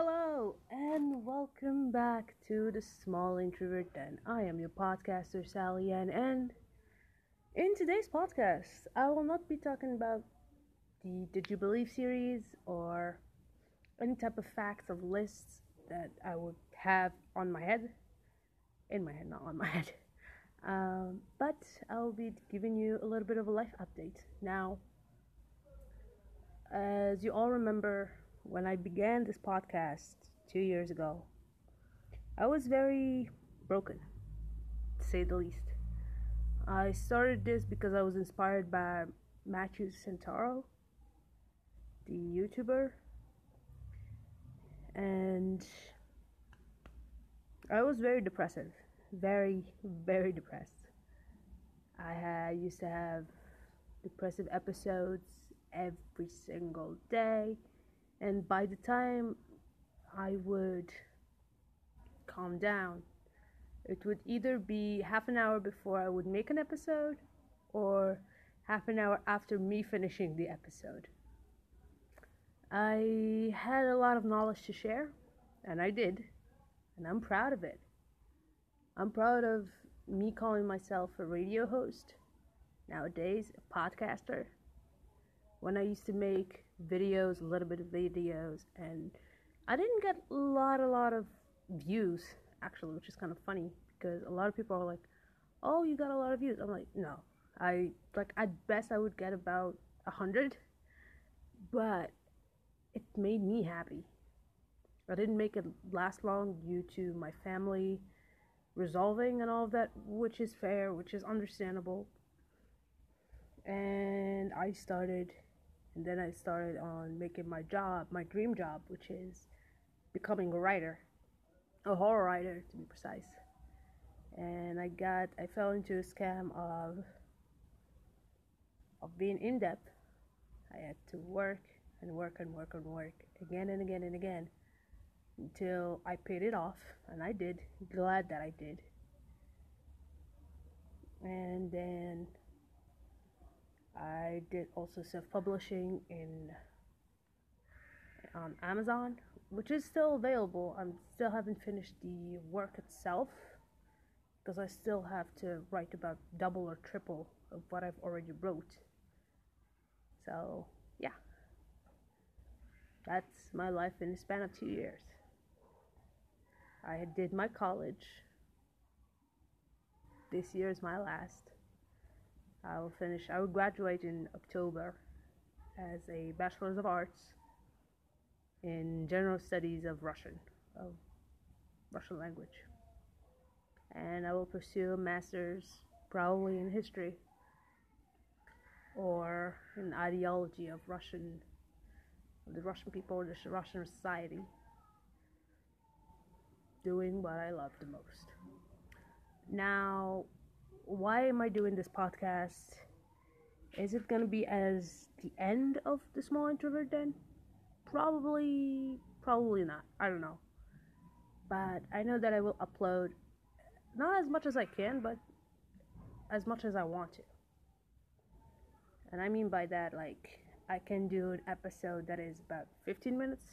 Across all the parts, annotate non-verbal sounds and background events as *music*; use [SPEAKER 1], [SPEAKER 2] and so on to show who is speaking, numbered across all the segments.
[SPEAKER 1] Hello, and welcome back to the Small Introvert Den. I am your podcaster, Sally Ann, and in today's podcast, I will not be talking about the Did You Believe series or any type of facts of lists that I would have on my head. In my head, not on my *laughs* head. Um, but I'll be giving you a little bit of a life update. Now, as you all remember, when I began this podcast two years ago, I was very broken, to say the least. I started this because I was inspired by Matthew Santoro, the YouTuber, and I was very depressive, very, very depressed. I had, used to have depressive episodes every single day and by the time I would calm down, it would either be half an hour before I would make an episode or half an hour after me finishing the episode. I had a lot of knowledge to share, and I did, and I'm proud of it. I'm proud of me calling myself a radio host, nowadays, a podcaster. When I used to make videos, a little bit of videos, and I didn't get a lot, a lot of views actually, which is kind of funny because a lot of people are like, "Oh, you got a lot of views." I'm like, "No, I like at best I would get about a hundred, but it made me happy. I didn't make it last long due to my family resolving and all of that, which is fair, which is understandable. And I started and then I started on making my job, my dream job, which is becoming a writer, a horror writer to be precise. And I got, I fell into a scam of, of being in debt. I had to work and work and work and work again and again and again until I paid it off, and I did. Glad that I did. And then I did also self-publishing in on Amazon, which is still available. I still haven't finished the work itself because I still have to write about double or triple of what I've already wrote. So, yeah. That's my life in the span of 2 years. I did my college. This year is my last. I will finish, I will graduate in October as a Bachelor's of Arts in General Studies of Russian, of Russian language. And I will pursue a master's probably in history or in ideology of Russian, of the Russian people the Russian society. Doing what I love the most. Now, why am I doing this podcast? Is it gonna be as the end of the small introvert Den? Probably, probably not. I don't know. But I know that I will upload not as much as I can, but as much as I want to. And I mean by that, like, I can do an episode that is about 15 minutes.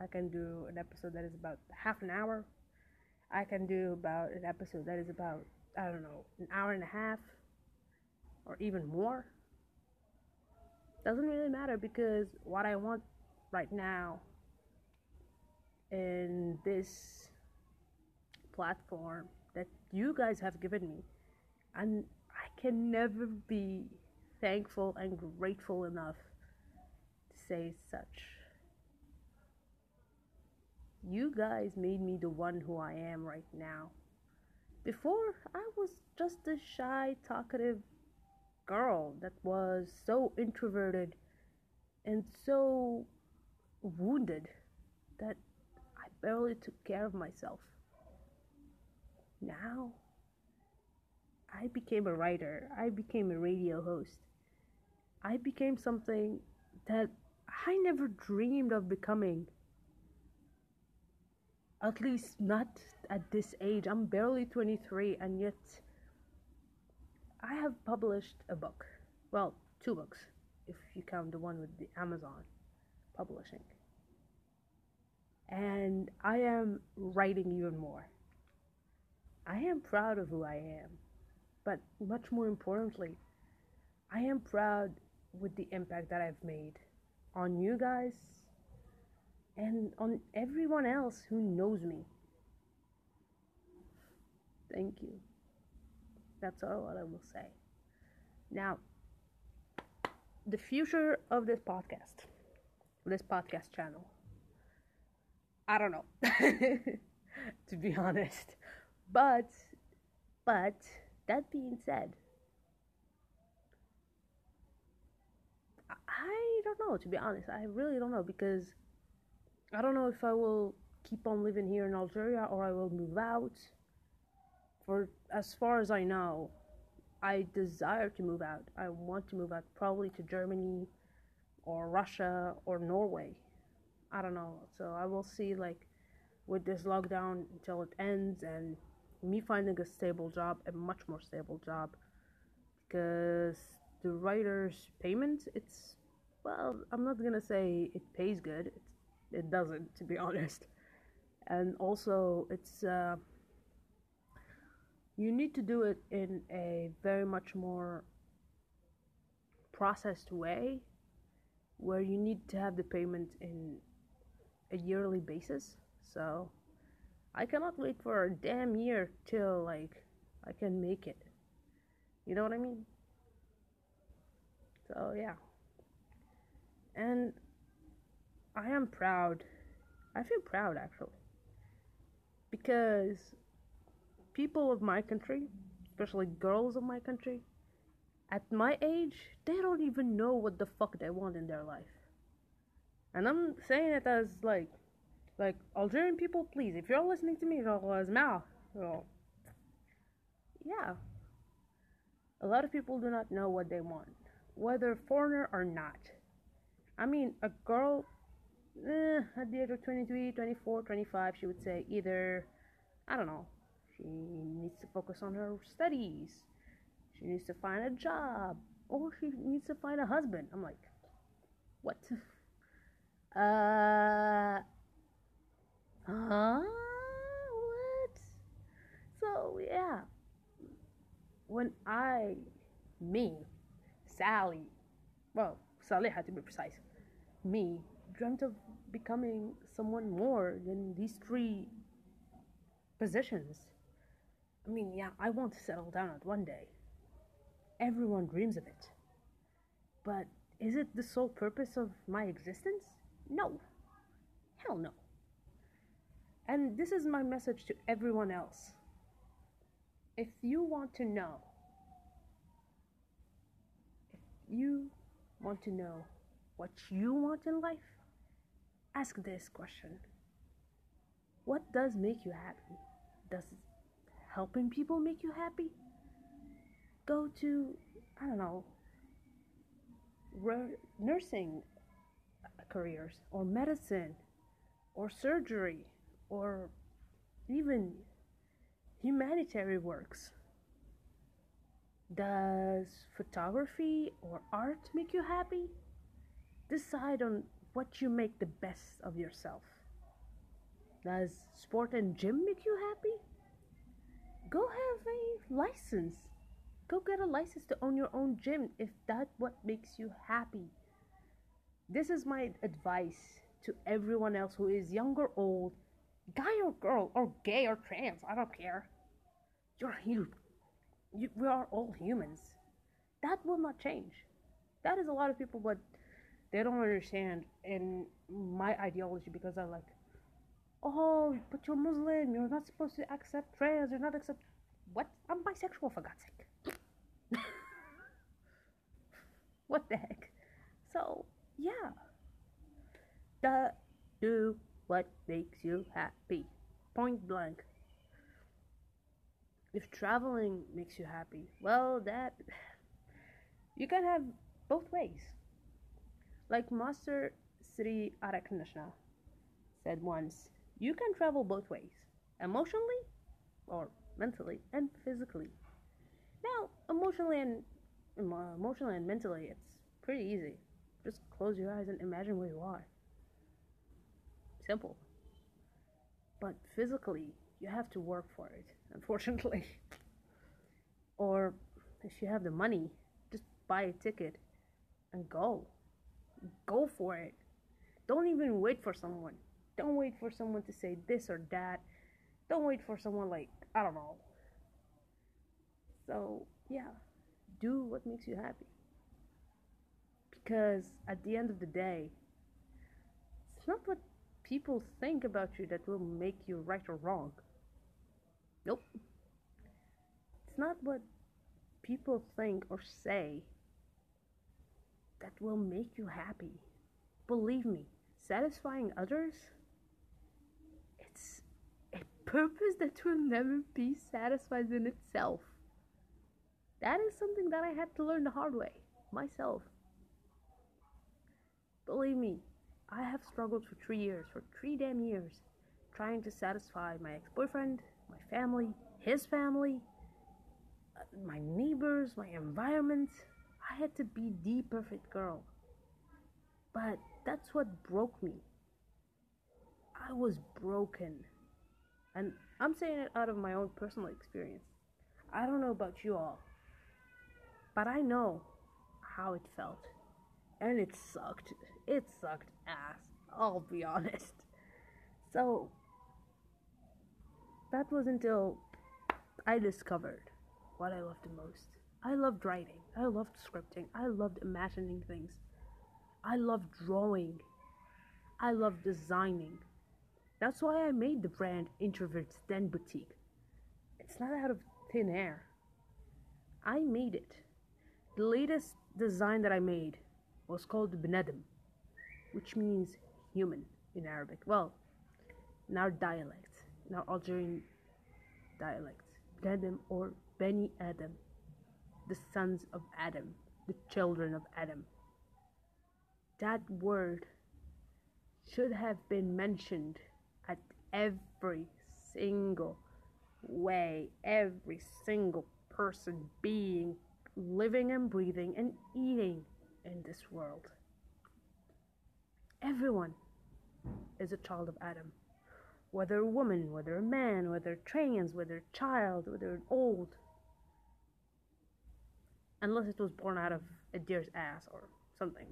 [SPEAKER 1] I can do an episode that is about half an hour. I can do about an episode that is about I don't know, an hour and a half or even more. Doesn't really matter because what I want right now in this platform that you guys have given me, and I can never be thankful and grateful enough to say such. You guys made me the one who I am right now. Before, I was just a shy, talkative girl that was so introverted and so wounded that I barely took care of myself. Now, I became a writer, I became a radio host, I became something that I never dreamed of becoming. At least not at this age. I'm barely 23 and yet I have published a book. Well, two books if you count the one with the Amazon publishing. And I am writing even more. I am proud of who I am. But much more importantly, I am proud with the impact that I've made on you guys and on everyone else who knows me. Thank you. That's all what I will say. Now, the future of this podcast, this podcast channel, I don't know, *laughs* to be honest. But, but, that being said, I don't know, to be honest. I really don't know because I don't know if I will keep on living here in Algeria or I will move out. For as far as I know, I desire to move out. I want to move out probably to Germany or Russia or Norway. I don't know. So I will see like with this lockdown until it ends and me finding a stable job, a much more stable job because the writer's payment it's well, I'm not gonna say it pays good. It's, it doesn't, to be *laughs* honest. And also, it's uh, you need to do it in a very much more processed way, where you need to have the payment in a yearly basis. So, I cannot wait for a damn year till like I can make it. You know what I mean? So yeah. And I am proud. I feel proud actually. Because people of my country, especially girls of my country, at my age, they don't even know what the fuck they want in their life. And I'm saying it as like like Algerian people, please, if you're listening to me, well, yeah. A lot of people do not know what they want, whether foreigner or not. I mean, a girl eh, at the age of 23, 24, 25, she would say either, I don't know, she needs to focus on her studies, she needs to find a job, or she needs to find a husband. I'm like, what? *laughs* Uh, huh? What? So, yeah. When I, me, Sally, well, Sally had to be precise, me dreamt of becoming someone more than these three positions. I mean, yeah, I want to settle down at one day. Everyone dreams of it. But is it the sole purpose of my existence? No. Hell no. And this is my message to everyone else. If you want to know, if you want to know what you want in life, ask this question What does make you happy? Does helping people make you happy? Go to, I don't know, nursing careers, or medicine, or surgery, or even humanitarian works. Does photography or art make you happy? Decide on what you make the best of yourself. Does sport and gym make you happy? Go have a license. Go get a license to own your own gym if that's what makes you happy. This is my advice to everyone else who is young or old, guy or girl, or gay or trans. I don't care. You're you, you we are all humans. That will not change. That is a lot of people, but they don't understand in my ideology because they're like, oh, but you're Muslim, you're not supposed to accept trans, you're not accept what? I'm bisexual for God's sake. *laughs* what the heck? So yeah, the do what makes you happy. Point blank. If traveling makes you happy, well, that *sighs* you can have both ways. Like Master Sri Arakanashna said once, you can travel both ways, emotionally or mentally and physically. Now, emotionally and uh, emotionally and mentally, it's pretty easy. Just close your eyes and imagine where you are. Simple. But physically, you have to work for it, unfortunately. *laughs* or if you have the money, just buy a ticket and go. Go for it. Don't even wait for someone. Don't wait for someone to say this or that. Don't wait for someone like, I don't know. So, yeah, do what makes you happy. Because at the end of the day, it's not what people think about you that will make you right or wrong. Nope. It's not what people think or say that will make you happy. Believe me, satisfying others, it's a purpose that will never be satisfied in itself. That is something that I had to learn the hard way myself. Believe me, I have struggled for three years, for three damn years, trying to satisfy my ex boyfriend, my family, his family, uh, my neighbors, my environment. Had to be the perfect girl. But that's what broke me. I was broken. And I'm saying it out of my own personal experience. I don't know about you all, but I know how it felt. And it sucked. It sucked ass, I'll be honest. So, that was until I discovered what I loved the most. I loved writing, I loved scripting, I loved imagining things, I loved drawing, I loved designing. That's why I made the brand Introverts Den Boutique. It's not out of thin air. I made it. The latest design that I made was called Benedem, which means human in Arabic. Well, in our dialect, in our Algerian dialect, Benedem or Beni Adam, the sons of Adam, the children of Adam. That word should have been mentioned at every single way, every single person being living and breathing and eating in this world. Everyone is a child of Adam. Whether a woman, whether a man, whether trans, whether child, whether old. Unless it was born out of a deer's ass or something.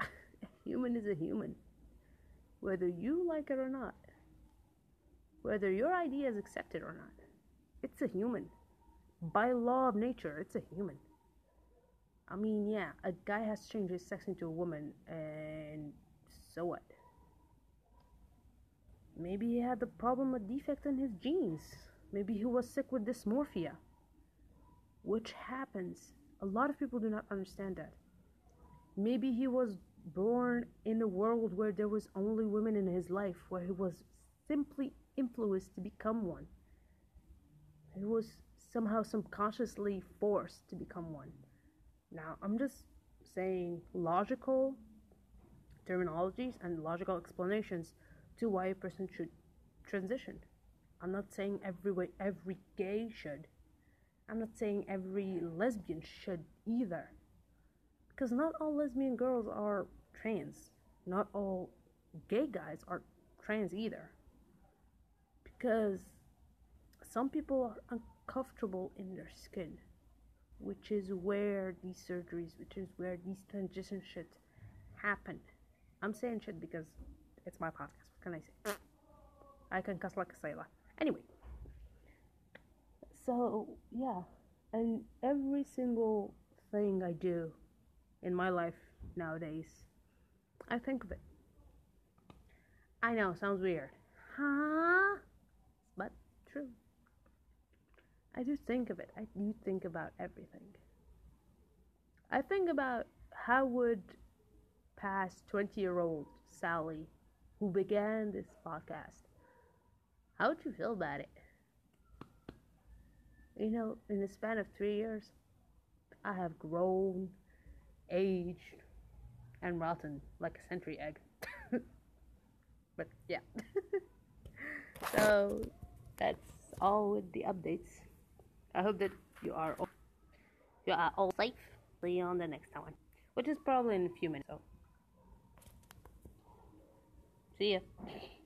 [SPEAKER 1] a *laughs* human is a human. Whether you like it or not. Whether your idea is accepted or not. It's a human. By law of nature, it's a human. I mean, yeah, a guy has changed his sex into a woman, and so what? Maybe he had the problem, a defect in his genes. Maybe he was sick with dysmorphia. Which happens. A lot of people do not understand that. Maybe he was born in a world where there was only women in his life, where he was simply influenced to become one. He was somehow subconsciously forced to become one. Now, I'm just saying logical terminologies and logical explanations to why a person should transition. I'm not saying every way every gay should. I'm not saying every lesbian should either. Because not all lesbian girls are trans. Not all gay guys are trans either. Because some people are uncomfortable in their skin which is where these surgeries, which is where these transition shit happen. I'm saying shit because it's my podcast. What can I say? I can cuss like a sailor. Anyway, so yeah, and every single thing I do in my life nowadays, I think of it. I know, sounds weird. Huh? But true. I do think of it. I do think about everything. I think about how would past 20 year old Sally, who began this podcast, how would you feel about it? You know, in the span of three years, I have grown, aged, and rotten like a century egg. *laughs* but yeah. *laughs* so that's all with the updates. I hope that you are all, you are all safe. See you on the next one, which is probably in a few minutes. So, see ya.